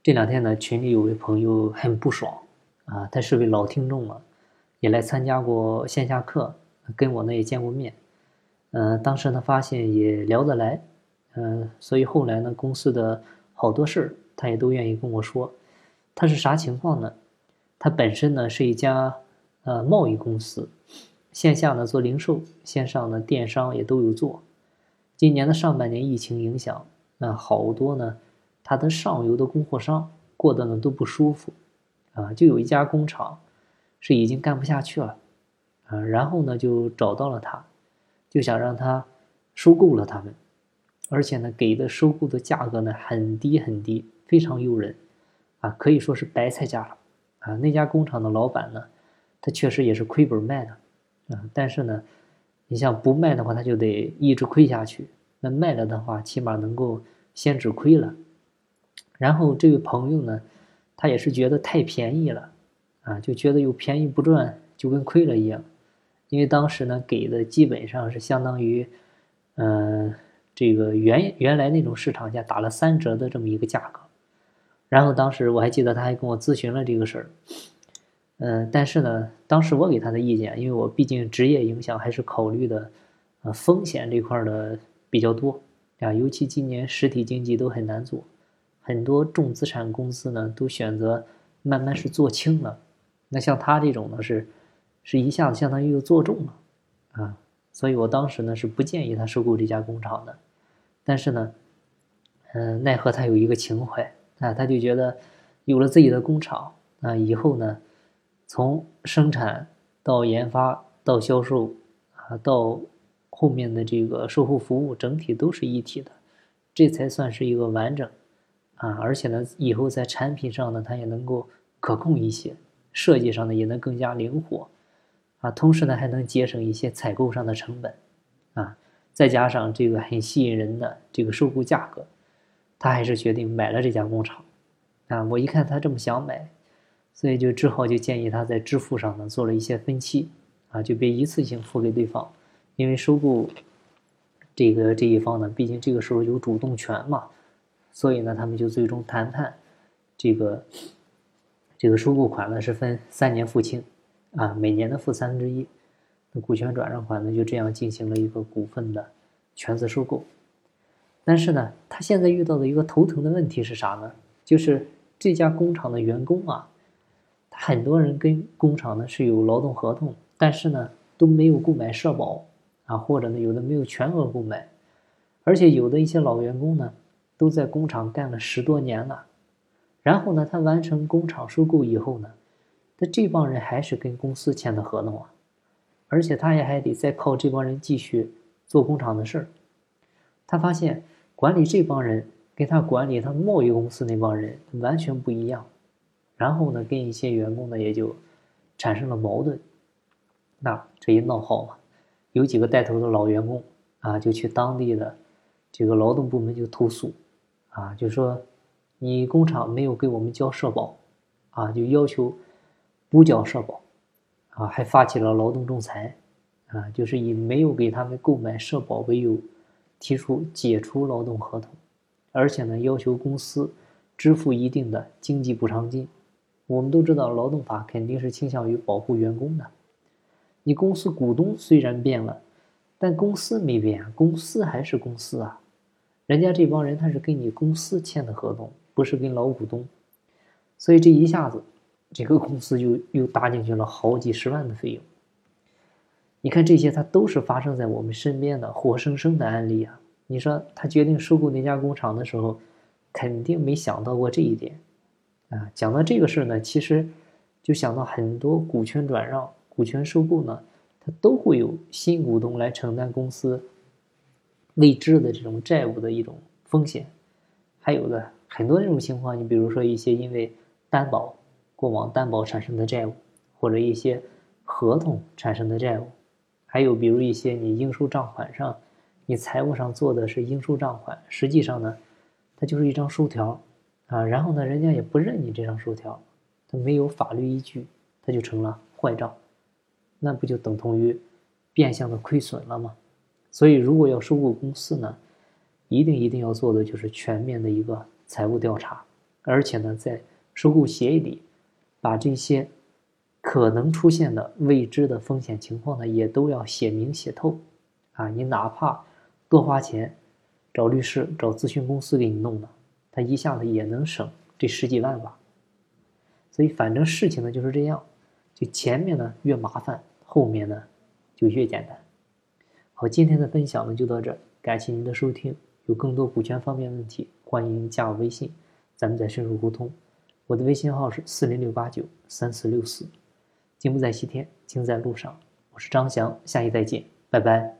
这两天呢，群里有位朋友很不爽啊，他是位老听众了，也来参加过线下课，跟我呢也见过面，嗯，当时呢发现也聊得来，嗯，所以后来呢公司的好多事儿他也都愿意跟我说。他是啥情况呢？他本身呢是一家呃贸易公司，线下呢做零售，线上呢电商也都有做。今年的上半年疫情影响，那好多呢。他的上游的供货商过得呢都不舒服，啊，就有一家工厂是已经干不下去了，啊，然后呢就找到了他，就想让他收购了他们，而且呢给的收购的价格呢很低很低，非常诱人，啊，可以说是白菜价了，啊，那家工厂的老板呢，他确实也是亏本卖的，啊，但是呢，你像不卖的话，他就得一直亏下去，那卖了的话，起码能够先止亏了。然后这位朋友呢，他也是觉得太便宜了，啊，就觉得又便宜不赚，就跟亏了一样。因为当时呢给的基本上是相当于，嗯，这个原原来那种市场价打了三折的这么一个价格。然后当时我还记得他还跟我咨询了这个事儿，嗯，但是呢，当时我给他的意见，因为我毕竟职业影响还是考虑的，呃，风险这块的比较多啊，尤其今年实体经济都很难做。很多重资产公司呢，都选择慢慢是做轻了。那像他这种呢，是是一下子相当于又做重了啊。所以我当时呢是不建议他收购这家工厂的。但是呢，嗯，奈何他有一个情怀啊，他就觉得有了自己的工厂啊，以后呢，从生产到研发到销售啊，到后面的这个售后服务，整体都是一体的，这才算是一个完整。啊，而且呢，以后在产品上呢，它也能够可控一些，设计上呢也能更加灵活，啊，同时呢还能节省一些采购上的成本，啊，再加上这个很吸引人的这个收购价格，他还是决定买了这家工厂，啊，我一看他这么想买，所以就只好就建议他在支付上呢做了一些分期，啊，就别一次性付给对方，因为收购这个这一方呢，毕竟这个时候有主动权嘛。所以呢，他们就最终谈判，这个这个收购款呢是分三年付清，啊，每年的付三分之一，那股权转让款呢就这样进行了一个股份的全资收购。但是呢，他现在遇到的一个头疼的问题是啥呢？就是这家工厂的员工啊，很多人跟工厂呢是有劳动合同，但是呢都没有购买社保啊，或者呢有的没有全额购买，而且有的一些老员工呢。都在工厂干了十多年了，然后呢，他完成工厂收购以后呢，他这帮人还是跟公司签的合同啊，而且他也还得再靠这帮人继续做工厂的事儿。他发现管理这帮人跟他管理他贸易公司那帮人完全不一样，然后呢，跟一些员工呢也就产生了矛盾。那这一闹好嘛，有几个带头的老员工啊，就去当地的这个劳动部门就投诉。啊，就说你工厂没有给我们交社保，啊，就要求补缴社保，啊，还发起了劳动仲裁，啊，就是以没有给他们购买社保为由，提出解除劳动合同，而且呢，要求公司支付一定的经济补偿金。我们都知道，劳动法肯定是倾向于保护员工的。你公司股东虽然变了，但公司没变，公司还是公司啊。人家这帮人他是跟你公司签的合同，不是跟老股东，所以这一下子，这个公司就又搭进去了好几十万的费用。你看这些，他都是发生在我们身边的活生生的案例啊！你说他决定收购那家工厂的时候，肯定没想到过这一点啊！讲到这个事儿呢，其实就想到很多股权转让、股权收购呢，它都会有新股东来承担公司。未知的这种债务的一种风险，还有的很多这种情况，你比如说一些因为担保过往担保产生的债务，或者一些合同产生的债务，还有比如一些你应收账款上，你财务上做的是应收账款，实际上呢，它就是一张收条啊，然后呢，人家也不认你这张收条，它没有法律依据，它就成了坏账，那不就等同于变相的亏损了吗？所以，如果要收购公司呢，一定一定要做的就是全面的一个财务调查，而且呢，在收购协议里，把这些可能出现的未知的风险情况呢，也都要写明写透。啊，你哪怕多花钱找律师、找咨询公司给你弄的，他一下子也能省这十几万吧。所以，反正事情呢就是这样，就前面呢越麻烦，后面呢就越简单。好，今天的分享呢就到这，感谢您的收听。有更多股权方面问题，欢迎加我微信，咱们再深入沟通。我的微信号是四零六八九三四六四。金不在西天，金在路上。我是张翔，下期再见，拜拜。